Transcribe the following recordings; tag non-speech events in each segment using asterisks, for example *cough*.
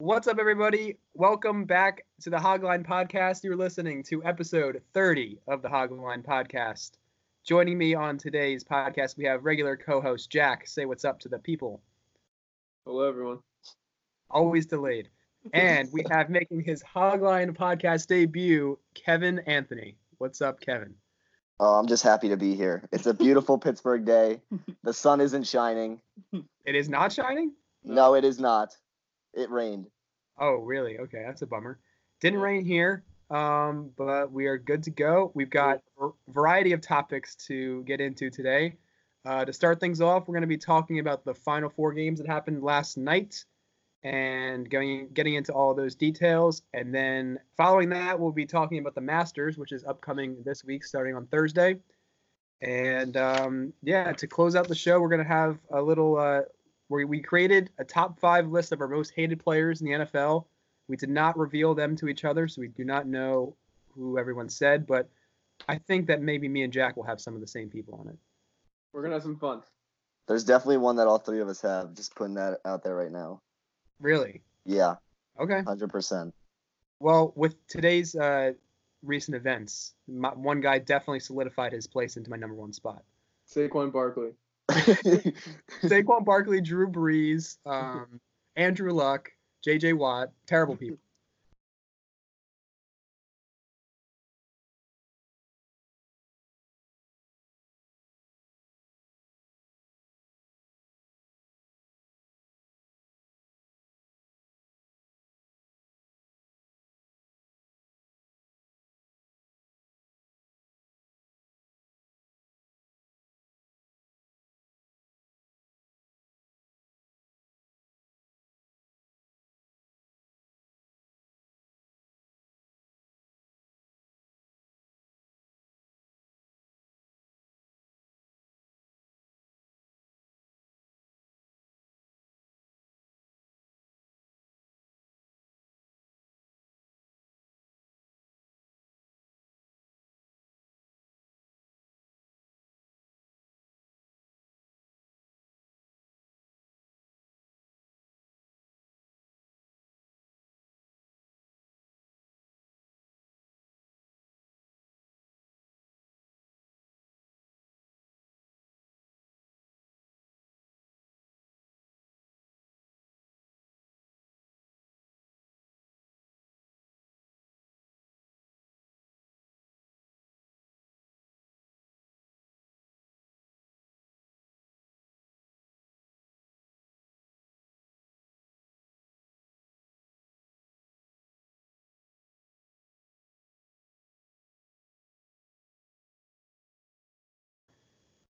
What's up, everybody? Welcome back to the Hogline Podcast. You're listening to episode 30 of the Hogline Podcast. Joining me on today's podcast, we have regular co-host Jack. Say what's up to the people. Hello, everyone. Always delayed. And we *laughs* have making his Hogline Podcast debut, Kevin Anthony. What's up, Kevin? Oh, I'm just happy to be here. It's a beautiful *laughs* Pittsburgh day. The sun isn't shining. It is not shining? No, it is not. It rained. Oh, really? Okay, that's a bummer. Didn't rain here, um, but we are good to go. We've got a variety of topics to get into today. Uh, to start things off, we're going to be talking about the final four games that happened last night and going getting into all those details. And then following that, we'll be talking about the Masters, which is upcoming this week, starting on Thursday. And um, yeah, to close out the show, we're going to have a little uh, where we created a top five list of our most hated players in the NFL. We did not reveal them to each other, so we do not know who everyone said, but I think that maybe me and Jack will have some of the same people on it. We're gonna have some fun. There's definitely one that all three of us have. Just putting that out there right now. Really? Yeah, Okay. hundred percent. Well, with today's uh, recent events, my, one guy definitely solidified his place into my number one spot. Saquon Barkley. *laughs* Saquon Barkley, Drew Brees, um, Andrew Luck, J.J. Watt, terrible people.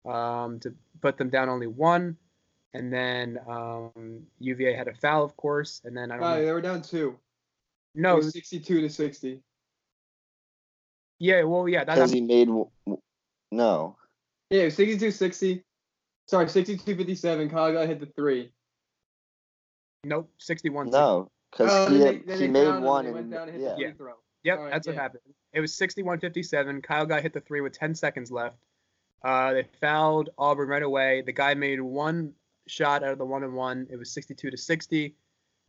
Um, to put them down only one. And then um, UVA had a foul, of course. And then I don't Uh, know. they were down two. No, it it was was- 62 to 60. yeah, well, yeah, that, Because he made w- w- no. Yeah, it was 62 60. Sorry, 62 57. Kyle Guy hit the three. nope, 61. No, because Oh, he, then had- they, he made fouled one They and went down and hit yeah. the Yeah. throw. Yep, Alright, that's what yeah. happened. It was 61-57. Kyle Guy hit the three with 10 seconds left. Uh, they fouled Auburn right away. The guy made one shot out of the one and one. It was 62 to 60.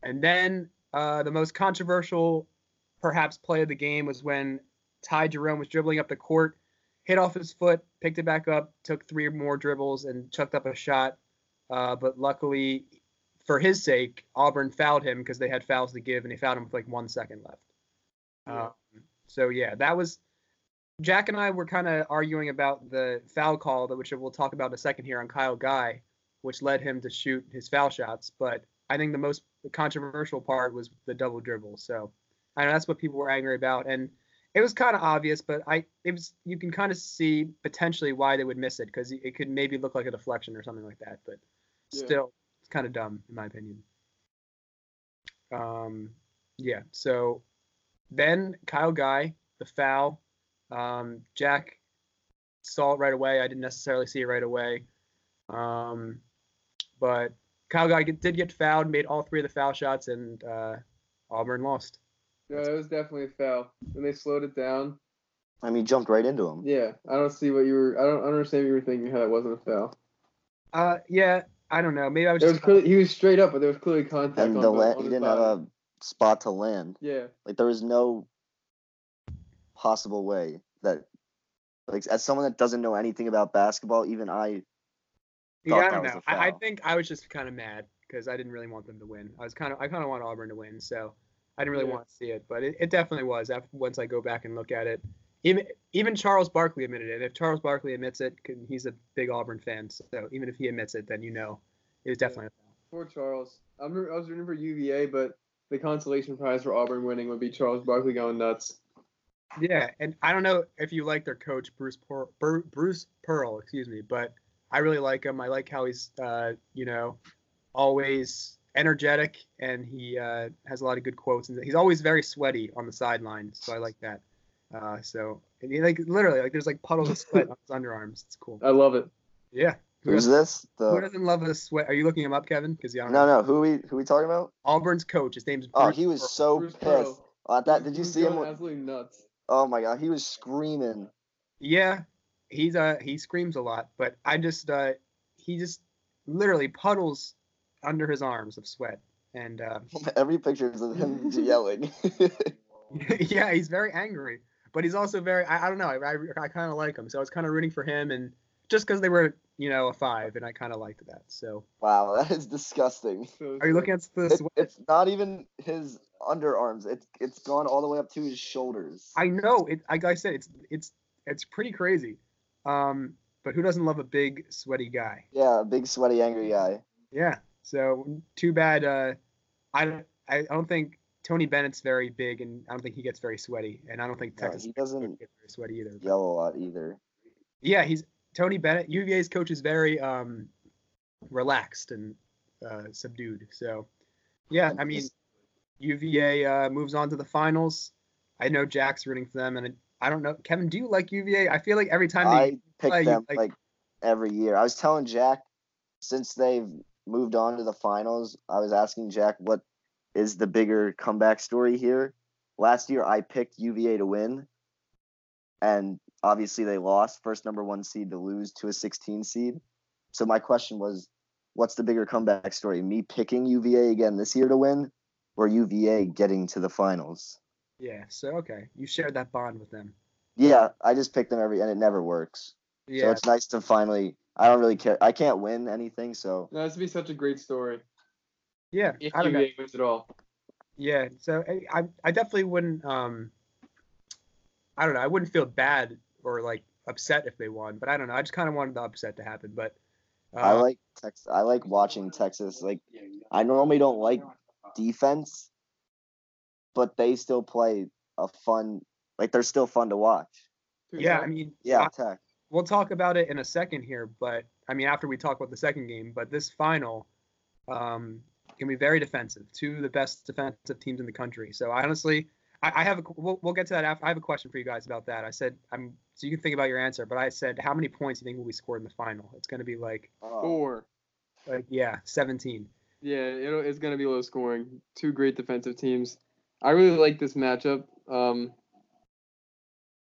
And then uh, the most controversial, perhaps, play of the game was when Ty Jerome was dribbling up the court, hit off his foot, picked it back up, took three more dribbles, and chucked up a shot. Uh, but luckily, for his sake, Auburn fouled him because they had fouls to give, and they fouled him with like one second left. Yeah. Um, so yeah, that was Jack and I were kind of arguing about the foul call, that which we'll talk about in a second here on Kyle Guy, which led him to shoot his foul shots. But I think the most controversial part was the double dribble. So I know that's what people were angry about, and it was kind of obvious, but I it was you can kind of see potentially why they would miss it because it could maybe look like a deflection or something like that. But Yeah. still, it's kind of dumb in my opinion. Um, yeah. So then Kyle Guy, the foul. Um, Jack saw it right away. I didn't necessarily see it right away. Um, but Kyle Guy did get fouled, made all three of the foul shots, and uh, Auburn lost. No, it was definitely a foul. When they slowed it down. I mean, he jumped right into him. Yeah, I don't see what you were. I don't understand what you were thinking. How that wasn't a foul. Uh, yeah, I don't know. Maybe I was There was just clearly he was straight up, but there was clearly contact And on, the both- la- on he his didn't have a spot to land. Yeah. Like there was no possible way that like as someone that doesn't know anything about basketball, even I Yeah, I don't know. a I, I foul. think I was just kind of mad because I didn't really want them to win. I was kind of I kind of want Auburn to win, so I didn't really Yeah. want to see it, but it, it definitely was. After, once I go back and look at it, even even Charles Barkley admitted it. If Charles Barkley admits it, he's a big Auburn fan, so even if he admits it, then you know it was definitely. a foul. Poor Charles. I'm, I was rooting for UVA, but the consolation prize for Auburn winning would be Charles Barkley going nuts. Yeah, and I don't know if you like their coach Bruce Pearl, Bru- Bruce Pearl, excuse me, but I really like him. I like how he's, uh, you know, always energetic, and he uh, has a lot of good quotes, and he's always very sweaty on the sideline. So I like that. Uh, so and he, like literally, like there's like puddles of sweat on his underarms. It's cool. I love it. Yeah. Who's doesn't, this? who The doesn't love a sweat? Are you looking him up, Kevin? Because yeah, no, know. no. Who we who we talking about? Auburn's coach. His name's. Oh, he was Pearl. so Bruce pissed. Pearl. Uh, that did you was see him? going when- Absolutely nuts. Oh my god, he was screaming. Yeah, he's uh he screams a lot, but I just uh he just literally puddles under his arms of sweat, and uh, *laughs* Every picture is of him *laughs* yelling. *laughs* yeah, he's very angry, but he's also very I, I don't know I I, I kind of like him, so I was kind of rooting for him, and just because they were you know a five, and I kind of liked that. So wow, that is disgusting. Are you looking at the It, sweat? it's not even his underarms. It's it's gone all the way up to his shoulders. I know it. Like I said, it's it's it's pretty crazy. Um, but who doesn't love a big sweaty guy? Yeah, a big sweaty angry guy. Yeah. So too bad. Uh, I don't. I don't think Tony Bennett's very big, and I don't think he gets very sweaty, and I don't think No, Texas he doesn't get very sweaty either. Yell a lot either. Yeah, he's Tony Bennett. UVA's coach is very um, relaxed and uh, subdued. So, yeah, I mean, UVA uh, moves on to the finals. I know Jack's rooting for them, and I don't know, Kevin. Do you like UVA? I feel like every time they I pick play, them like- like every year. I was telling Jack since they've moved on to the finals, I was asking Jack what is the bigger comeback story here. Last year I picked UVA to win, and obviously they lost. First number one seed to lose to a 16 seed. So my question was, what's the bigger comeback story? Me picking UVA again this year to win, or UVA getting to the finals? yeah. So okay, you shared that bond with them. Yeah, I just pick them every, and it never works. Yeah. So it's nice to finally. I don't really care. I can't win anything, so No, this would be such a great story yeah. if I don't know. UVA wins it all. Yeah, so I, I I definitely wouldn't um I don't know, I wouldn't feel bad or like upset if they won, but I don't know. I just kind of wanted the upset to happen, but uh, I like Tex. I like watching Texas. Like I normally don't like defense, but they still play a fun. Like they're still fun to watch. Yeah, I mean, Yeah, I- Tech. we'll talk about it in a second here, but I mean after we talk about the second game, but this final um can be very defensive. Two of the best defensive teams in the country. So honestly, I, I have a we'll, we'll get to that after. I have a question for you guys about that. I said I'm so you can think about your answer, but I said how many points do you think will be scored in the final? It's going to be like four, like yeah, 17. Yeah, it'll, it's going to be low scoring. Two great defensive teams. I really like this matchup. Um,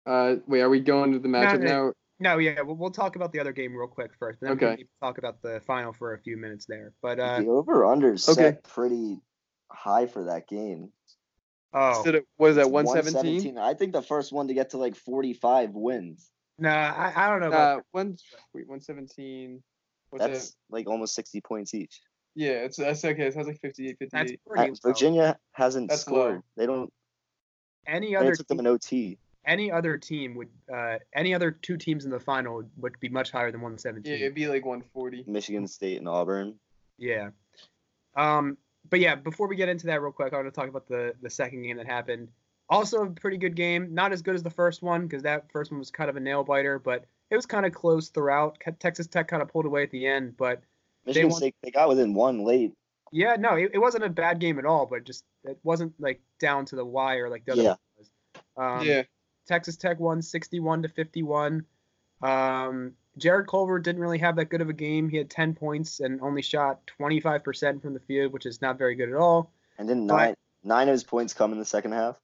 uh, wait, are we going to the matchup no. now? No, yeah, we'll, we'll talk about the other game real quick first. Then Okay. we can talk about the final for a few minutes there. But uh, the over under set okay. pretty high for that game. oh Stood at- what is that, 117? I think the first one to get to like 45 wins. no, I, I don't know. About Uh, one, wait, 117. That's that? like almost 60 points each. Yeah, it's that's okay. It sounds like 58, 58. pretty Uh, low. Virginia hasn't That's scored. low. They don't. Any They other took them team, an OT. any other team would uh, any other two teams in the final would be much higher than 117. Yeah, 117. it'd be like 140. Michigan State and Auburn. Yeah. Um, but yeah, before we get into that real quick, I want to talk about the the second game that happened. Also a pretty good game. Not as good as the first one because that first one was kind of a nail biter, but it was kind of close throughout. Texas Tech kind of pulled away at the end, but Michigan won- State they got within one late. yeah, no, it, it wasn't a bad game at all. But just it wasn't like down to the wire like the other Yeah. one was. Um, yeah, Texas Tech won 61 to 51. Um, Jarrett Culver didn't really have that good of a game. He had 10 points and only shot 25% from the field, which is not very good at all. And then But- nine nine of his points come in the second half.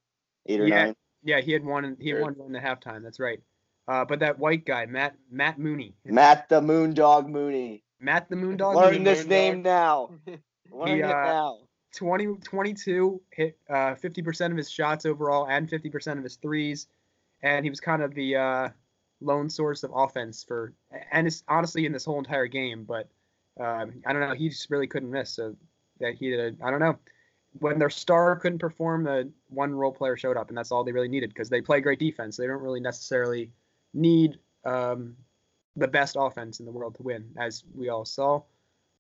Eight or Yeah. nine. Yeah, he had one. in- He had Sure. one in the halftime. That's right. Uh, but that white guy, Matt Matt Mooney, Matt the Moondog Mooney. Matt the Moondog, Learn this Moondog. name now. *laughs* Learn He, it uh, now. 20, 22, hit uh, 50% of his shots overall and 50% of his threes. And he was kind of the uh, lone source of offense for, and it's honestly in this whole entire game. But um, I don't know, he just really couldn't miss. So that he did, I don't know. When their star couldn't perform, the one role player showed up, and that's all they really needed because they play great defense. They don't really necessarily need um, the best offense in the world to win, as we all saw.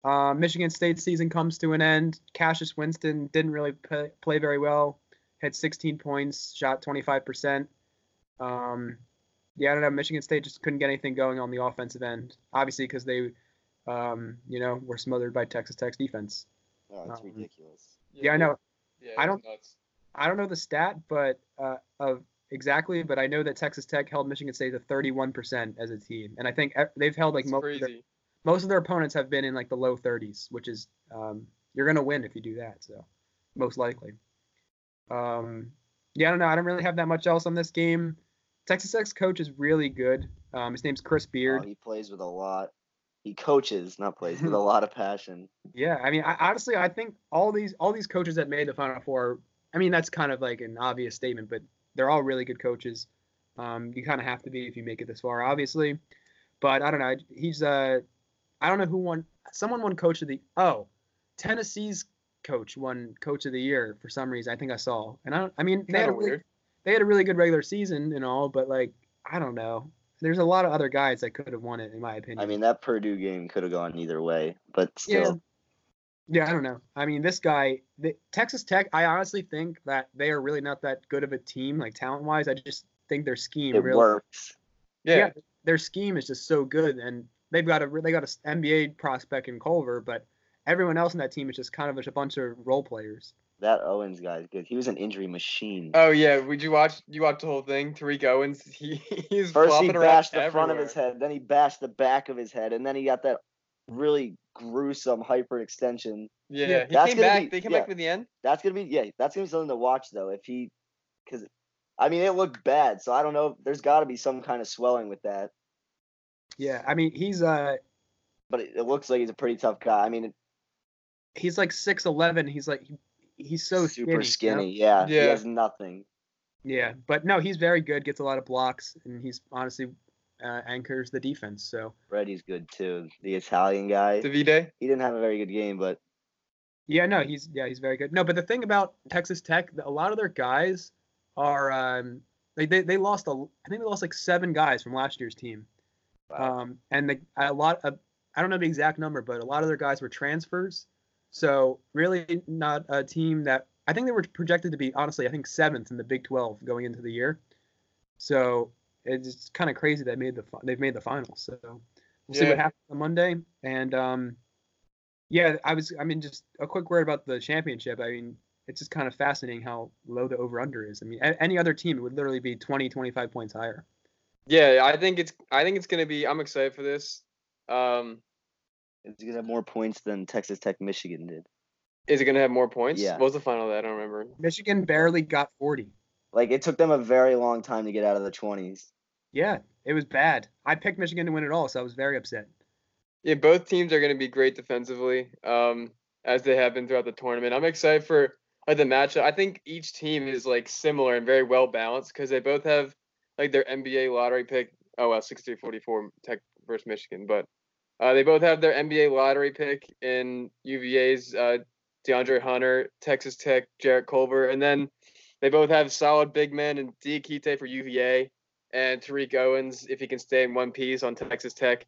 Uh, Michigan State season comes to an end. Cassius Winston didn't really play, play very well. Had 16 points, shot 25%. Um, yeah, I don't know. Michigan State just couldn't get anything going on the offensive end, obviously because they, um, you know, were smothered by Texas Tech's defense. Oh, it's Um, ridiculous. Yeah, I know. Yeah, I don't- nuts. I don't know the stat, but uh, of exactly, but I know that Texas Tech held Michigan State to 31% as a team, and I think e- they've held like It's most of, their, most of their opponents have been in like the low 30s, which is um, you're gonna win if you do that. So most likely. Um, yeah, I don't know. I don't really have that much else on this game. Texas Tech's coach is really good. Um, his name's Chris Oh, Beard. he plays with a lot. He coaches, not plays, with a *laughs* lot of passion. Yeah, I mean, I, honestly, I think all these all these coaches that made the Final Four. I mean, that's kind of like an obvious statement, but they're all really good coaches. Um, you kind of have to be if you make it this far, obviously. But I don't know. He's uh, I don't know who won. Someone won Coach of the. Oh, Tennessee's coach won Coach of the Year for some reason. I think I saw. And I don't. I mean, they had a really, weird. they had a really good regular season and all, but like I don't know. There's a lot of other guys that could have won it, in my opinion. I mean, that Purdue game could have gone either way, but still, Yeah, I don't know. I mean, this guy, the, Texas Tech. I honestly think that they are really not that good of a team, like talent wise. I just think their scheme it really, works. Yeah. their scheme is just so good, and they've got a they got a NBA prospect in Culver, but everyone else in that team is just kind of just a bunch of role players. That Owens guy is good. He was an injury machine. Oh yeah, would you watch? You watch the whole thing? Tariq Owens, *laughs* he he's First he bashed the front of his head, then he bashed the back of his head, and then he got that really gruesome hyperextension. Yeah, Yeah, he that's came gonna back. be- they came yeah. back for the end. That's gonna be yeah, that's gonna be something to watch though. If he, because, I mean, it looked bad, so I don't know. There's got to be some kind of swelling with that, Yeah, I mean, he's uh but it, it looks like he's a pretty tough guy. I mean, he's like six eleven. He's like he, he's so super skinny. you know? skinny. Yeah, he Yeah. has nothing. Yeah, but no, he's very good. Gets a lot of blocks, and he's honestly uh, anchors the defense. So. Freddie's good too. The Italian guy. Davide. He didn't have a very good game, but Yeah, no, he's yeah, he's very good. No, but the thing about Texas Tech, a lot of their guys are um they they, they lost a I think they lost like seven guys from last year's team. Wow. Um and the, a lot of I don't know the exact number, but a lot of their guys were transfers. So really not a team that I think they were projected to be honestly I think seventh in the Big 12 going into the year. So it's kind of crazy they made the fi- they've made the finals. So we'll see what happens on Monday. And um, yeah, I was. I mean, just a quick word about the championship. I mean, it's just kind of fascinating how low the over under is. I mean, a- any other team it would literally be 20, 25 points higher. Yeah, I think it's. I think it's gonna be. I'm excited for this. Um, it's gonna have more points than Texas Tech, Michigan did. is it gonna have more points? Yeah. What was the final? of that? I don't remember. Michigan barely got 40. Like it took them a very long time to get out of the twenties. Yeah, it was bad. I picked Michigan to win it all, so I was very upset. Yeah, both teams are gonna be great defensively. Um, as they have been throughout the tournament. I'm excited for like the matchup. I think each team is like similar and very well balanced because they both have like their NBA lottery pick. Oh well, 63-44 Tech versus Michigan, but uh, they both have their NBA lottery pick in UVA's uh, DeAndre Hunter, Texas Tech Jarrett Culver, and then they both have solid big men and Diakite for UVA and Tariq Owens if he can stay in one piece on Texas Tech,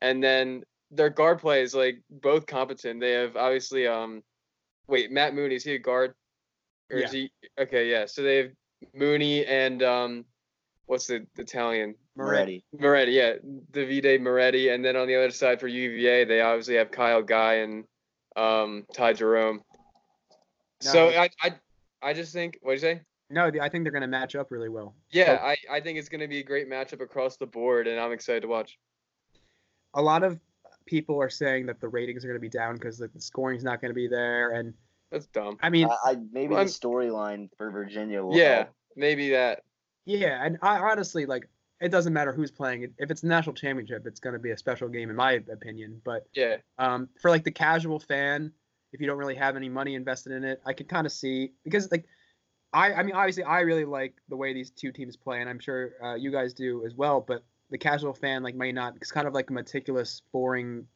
and then their guard play is like both competent. They have obviously um, wait Matt Mooney is he a guard? Or is he okay? Yeah. So they have Mooney and um, what's the, the Italian? Moretti. Moretti, yeah, Davide Moretti, and then on the other side for UVA, they obviously have Kyle Guy and um, Ty Jerome. So I, I, I just think, what do you say? No, I think they're going to match up really well. Yeah, I, I think it's going to be a great matchup across the board, and I'm excited to watch. A lot of people are saying that the ratings are going to be down because the scoring's not going to be there, and That's dumb. I mean, I, I maybe Well, the storyline for Virginia will Yeah, help. maybe that. Yeah, and I honestly like it doesn't matter who's playing it. If it's a national championship, it's going to be a special game in my opinion. But Yeah, um, for like the casual fan, if you don't really have any money invested in it. I could kind of see because like I I mean obviously I really like the way these two teams play, and I'm sure uh, you guys do as well. But the casual fan like may not. It's kind of like meticulous, boring.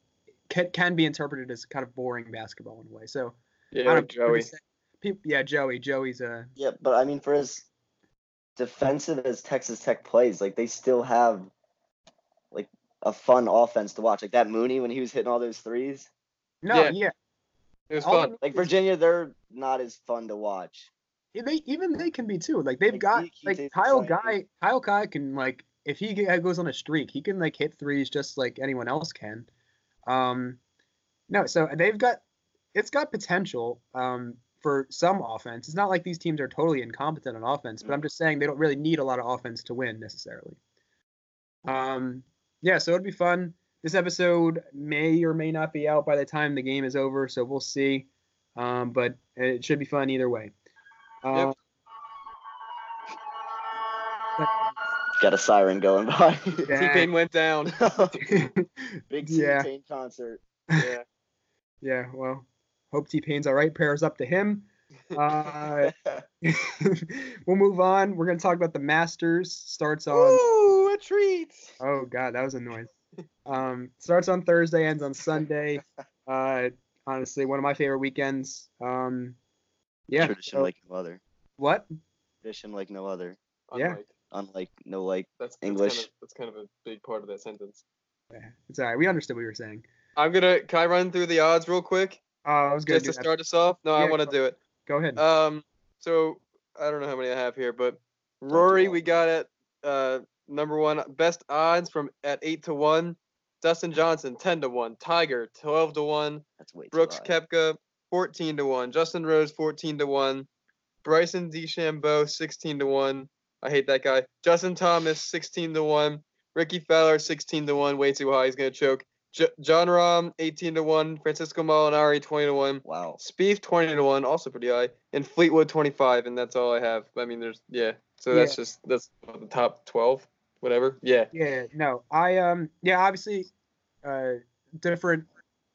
Can, can be interpreted as kind of boring basketball in a way. So Yeah, I don't- Joey. just People, yeah, Joey. Joey's a Yeah, but I mean, for as defensive as Texas Tech plays, like they still have like a fun offense to watch. Like that Mooney when he was hitting all those threes. no, Yeah. yeah. It was All fun. Like Virginia, they're not as fun to watch. They even they can be too. Like they've Like, got he- he like Kyle Guy. Kyle Guy can like if he goes on a streak, he can like hit threes just like anyone else can. Um, no, so they've got it's got potential um, for some offense. It's not like these teams are totally incompetent on offense, but I'm just saying they don't really need a lot of offense to win necessarily. Um, yeah, so it'd be fun. This episode may or may not be out by the time the game is over, so we'll see. Um, but it should be fun either way. Uh, Got a siren going by. *laughs* *laughs* T Pain went down. *laughs* Big T-Pain concert. Yeah. Yeah, well, hope T Pain's all right. Prayers up to him. Uh, we'll move on. We're gonna talk about the Masters. Starts on. Ooh, a treat. Oh God, that was a noise. Um, starts on Thursday, ends on Sunday. Uh, honestly, one of my favorite weekends. Um, yeah. Tradition so- like no other. what? Tradition like no other. Yeah. Unlike- Unlike no like. That's, that's English. Kind of, that's kind of a big part of that sentence. Yeah, It's all right. We understood what you were saying. I'm gonna. Can I run through the odds real quick, Uh, I was gonna just to that. start us off? No, I want to do it. Go ahead. Um, so I don't know how many I have here, but Rory, we got at uh number one best odds from at eight to one. Dustin Johnson ten to one. Tiger twelve to one. That's way Brooks high. Koepka fourteen to one. Justin Rose fourteen to one. Bryson DeChambeau sixteen to one. I hate that guy. Justin Thomas sixteen to one. Rickie Fowler sixteen to one. Way too high. He's gonna choke. J- Jon Rahm eighteen to one. Francesco Molinari twenty to one. Wow. Spieth 20 to 1, also pretty high, and Fleetwood 25, and that's all I have. I mean, there's, yeah, so that's just, that's the top 12, whatever. Yeah. Yeah, no, I um, yeah, obviously, uh, different,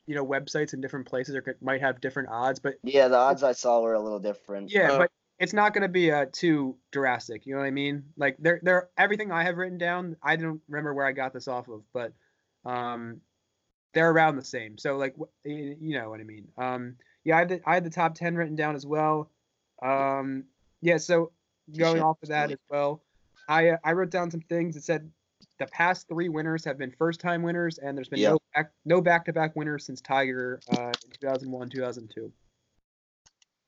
you know, websites in different places are could- might have different odds, but Yeah, the odds I saw were a little different. yeah, Uh, but it's not gonna be uh too drastic. You know what I mean? Like they're they're everything I have written down. I don't remember where I got this off of, but um, they're around the same. So like, you know what I mean? Um, yeah, I had the, I had the top ten written down as well. Um, yeah, so going off of that as well, I uh, I wrote down some things that said the past three winners have been first time winners, and there's been Yeah. no back no back to back winners since Tiger uh, in 2001 2002.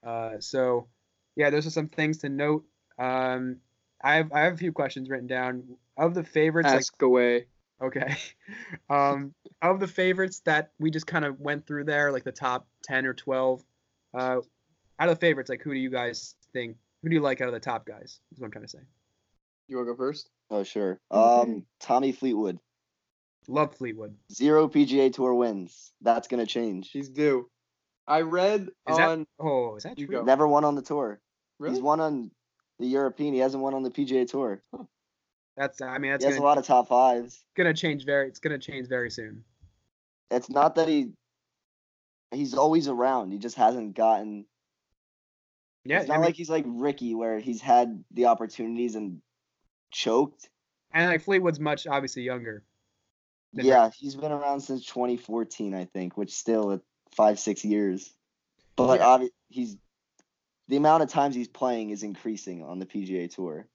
Uh, so yeah, those are some things to note. Um, I have I have a few questions written down of the favorites. Like, Ask away. okay, *laughs* um, of the favorites that we just kind of went through there, like the top ten or twelve. Uh, out of the favorites, like who do you guys think? Who do you like out of the top guys? Is what I'm trying to say. You want to go first? Oh sure. Okay. Um, Tommy Fleetwood, Love Fleetwood. zero PGA Tour wins. That's gonna change. She's due. I read Is that- on, Oh, is that true? Never won on the tour. really? He's won on the European. He hasn't won on the PGA Tour. That's I mean that's he has gonna, a lot of top fives. gonna change very. It's gonna change very soon. It's not that he. He's always around. He just hasn't gotten. Yeah, it's I not mean, like he's like Rickie, where he's had the opportunities and choked. and like Fleetwood's much obviously younger. than Yeah, he's been around since 2014, I think, which still at five six years. But Yeah. obvi- he's the amount of times he's playing is increasing on the PGA Tour,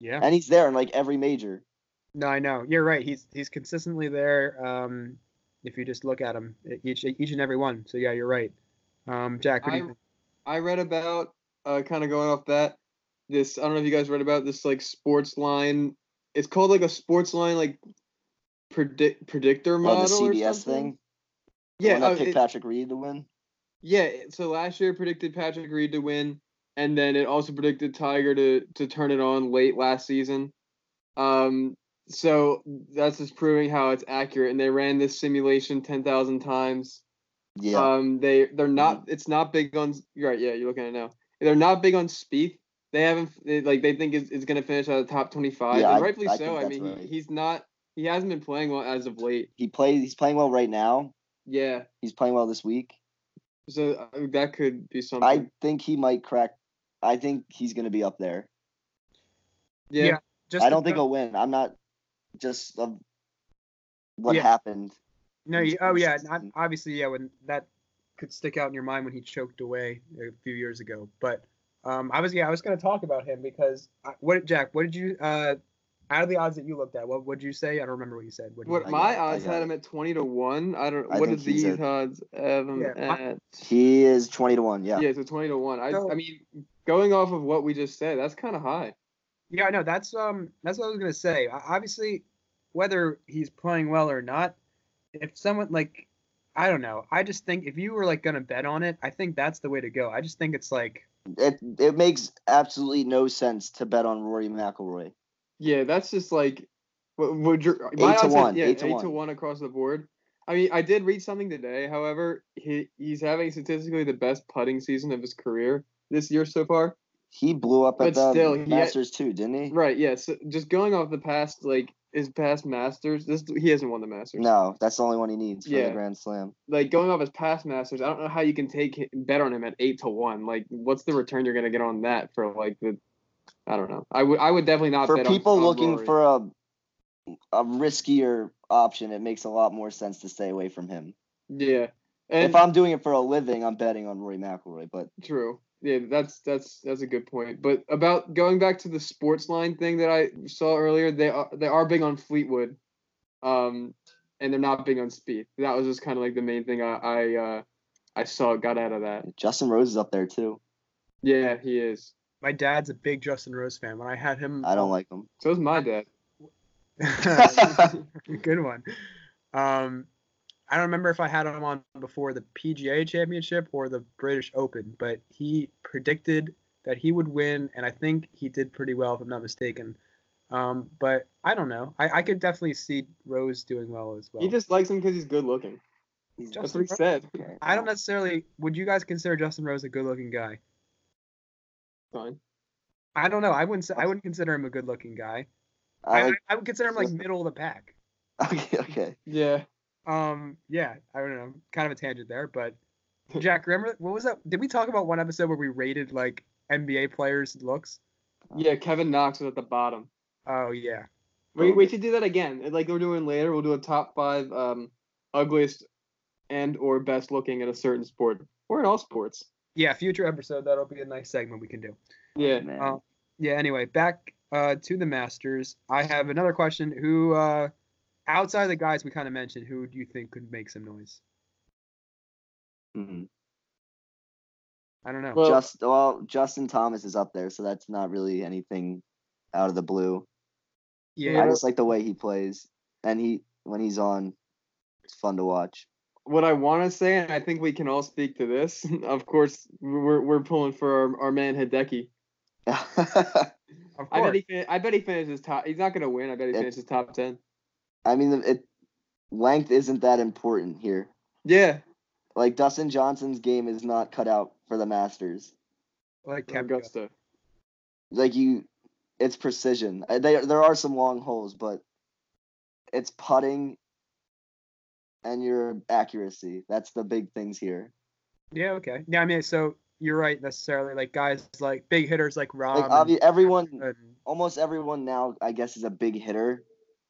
Yeah. and he's there in like every major. No, I know. You're right. He's he's consistently there. Um, if you just look at him, each each and every one. So yeah, you're right. Um, Jack, what do you I- think? I read about, uh, kind of going off that, this, I don't know if you guys read about this, like, SportsLine. It's called, like, a SportsLine, like, predict predictor model Oh, the CBS thing. Yeah, one that oh, picked it- Patrick Reed to win. Yeah, so last year predicted Patrick Reed to win, and then it also predicted Tiger to to turn it on late last season. Um, so that's just proving how it's accurate. And they ran this simulation ten thousand times. Yeah, Um, they they're not. It's not big on. Right. Yeah, you're looking at it now. They're not big on Spieth. They haven't they, like they think it's, it's gonna finish out of the top twenty five, Yeah, and rightfully I so. I mean, right. he, he's not. He hasn't been playing well as of late. he plays. He's playing well right now. Yeah. He's playing well this week. So uh, that could be something. I think he might crack. I think he's going to be up there. yeah. yeah. Just I don't think because- he'll win. I'm not just of what Yeah. happened. No, you, oh yeah, not, obviously, yeah. When that could stick out in your mind when he choked away a few years ago, but um, I was yeah, I was gonna talk about him because I, what Jack, what did you uh, out of the odds that you looked at, what would you say? I don't remember what you said. What, What I my odds had him at twenty to one. I don't. I what think did these a- odds have him Yeah, at? He is 20 to 1. Yeah. Yeah, so twenty to one. I So- I mean, going off of what we just said, that's kind of high. Yeah, I know. That's um, that's what I was gonna say. O- Obviously, whether he's playing well or not, if someone like, I don't know. I just think if you were like gonna bet on it, I think that's the way to go. I just think it's like, It it makes absolutely no sense to bet on Rory McIlroy. Yeah, that's just like, what would your Eight to odds had- one, yeah, eight to eight one. to one across the board. I mean, I did read something today. However, he he's having statistically the best putting season of his career this year so far. He blew up But at the still, he had- Masters too, didn't he? Right. Yeah. So just going off the past, like his past Masters, this he hasn't won the Masters. No, that's the only one he needs for Yeah. the Grand Slam. Like going off his past Masters, I don't know how you can take bet on him at eight to one. Like, what's the return you're gonna get on that for like the? I don't know. I would I would definitely not For bet on- people on looking Rory. for a a riskier option, it makes a lot more sense to stay away from him. yeah. And if I'm doing it for a living, I'm betting on Rory McIlroy. But True. Yeah, that's that's that's a good point. But about going back to the SportsLine thing that I saw earlier, they are they are big on Fleetwood, um, and they're not big on Spieth. That was just kind of like the main thing I I uh, I saw got out of that. Justin Rose is up there too. Yeah, he is. my dad's a big Justin Rose fan. When I had him, I don't like him. So is my dad. *laughs* Good one. Um, I don't remember if I had him on before the PGA Championship or the British Open, but he predicted that he would win, and I think he did pretty well, if I'm not mistaken. Um, but I don't know. I, I could definitely see Rose doing well as well. He just likes him because he's good looking. He's That's what he Rose- said. I don't necessarily. Would you guys consider Justin Rose a good-looking guy? Fine. I don't know. I wouldn't. I wouldn't consider him a good-looking guy. I I, I would consider him like middle of the pack. *laughs* okay, okay. Yeah. Um, yeah, I don't know, kind of a tangent there, but *laughs* Jack, remember what was that? Did we talk about one episode where we rated like NBA players' looks? Yeah. Kevin Knox was at the bottom. Oh yeah, We we should do that again. Like we're doing later, we'll do a top five um ugliest and or best looking at a certain sport or in all sports. yeah. Future episode that'll be a nice segment we can do. Yeah. Man. Uh, yeah. Anyway, back uh, to the Masters. I have another question. Who, uh, outside of the guys we kind of mentioned, who do you think could make some noise? Mhm. I don't know. Well- Just well, Justin Thomas is up there, so that's not really anything out of the blue. yeah, I just like the way he plays, and he when he's on, it's fun to watch. What I want to say, and I think we can all speak to this. *laughs* Of course, we're we're pulling for our, our man Hideki. *laughs* of I bet he fin- I bet he finishes top. He's not gonna win. I bet he It- finishes top ten. I mean, it length isn't that important here. Yeah. Like Dustin Johnson's game is not cut out for the Masters. Like Koepka. Augusta. Like you, it's precision. Uh, They, there are some long holes, but it's putting and your accuracy. That's the big things here. Yeah. Okay. Yeah. I mean, so you're right necessarily. Like guys like big hitters like Rob. Like obvi- everyone, and- almost everyone now, I guess, is a big hitter.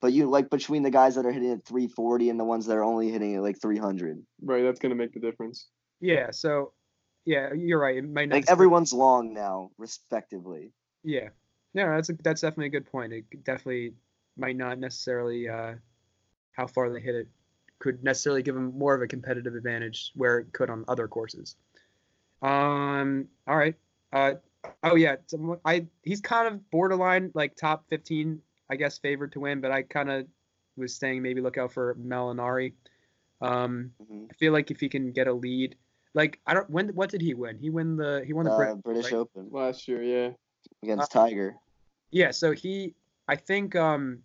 But you like between the guys that are hitting at 340 and the ones that are only hitting at like 300. Right. That's gonna make the difference. Yeah, so yeah, you're right. It might not Like necessarily- everyone's long now, respectively. Yeah, no, that's a, that's definitely a good point. It definitely might not necessarily uh, how far they hit it could necessarily give them more of a competitive advantage where it could on other courses. Um, all right. Uh, oh yeah, so I he's kind of borderline like top 15, I guess, favored to win, but I kind of was saying maybe look out for Molinari. Um, Mhm. I feel like if he can get a lead, like I don't when what did he win? He win the he won the Uh, Brit- British right? Open Last year, yeah. against Uh, Tiger. Yeah, so he, I think, um,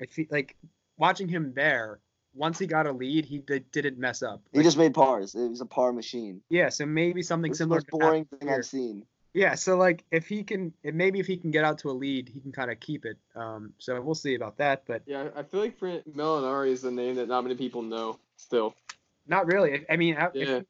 I feel like watching him there. Once he got a lead, he did, didn't mess up. He just made pars. It was a par machine. yeah, so maybe something It the similar. most boring thing here. I've seen. Yeah, so like if he can, maybe if he can get out to a lead, he can kind of keep it. Um, so we'll see about that, but Yeah. I feel like Molinari is the name that not many people know still. not really. I- I mean, Yeah. if,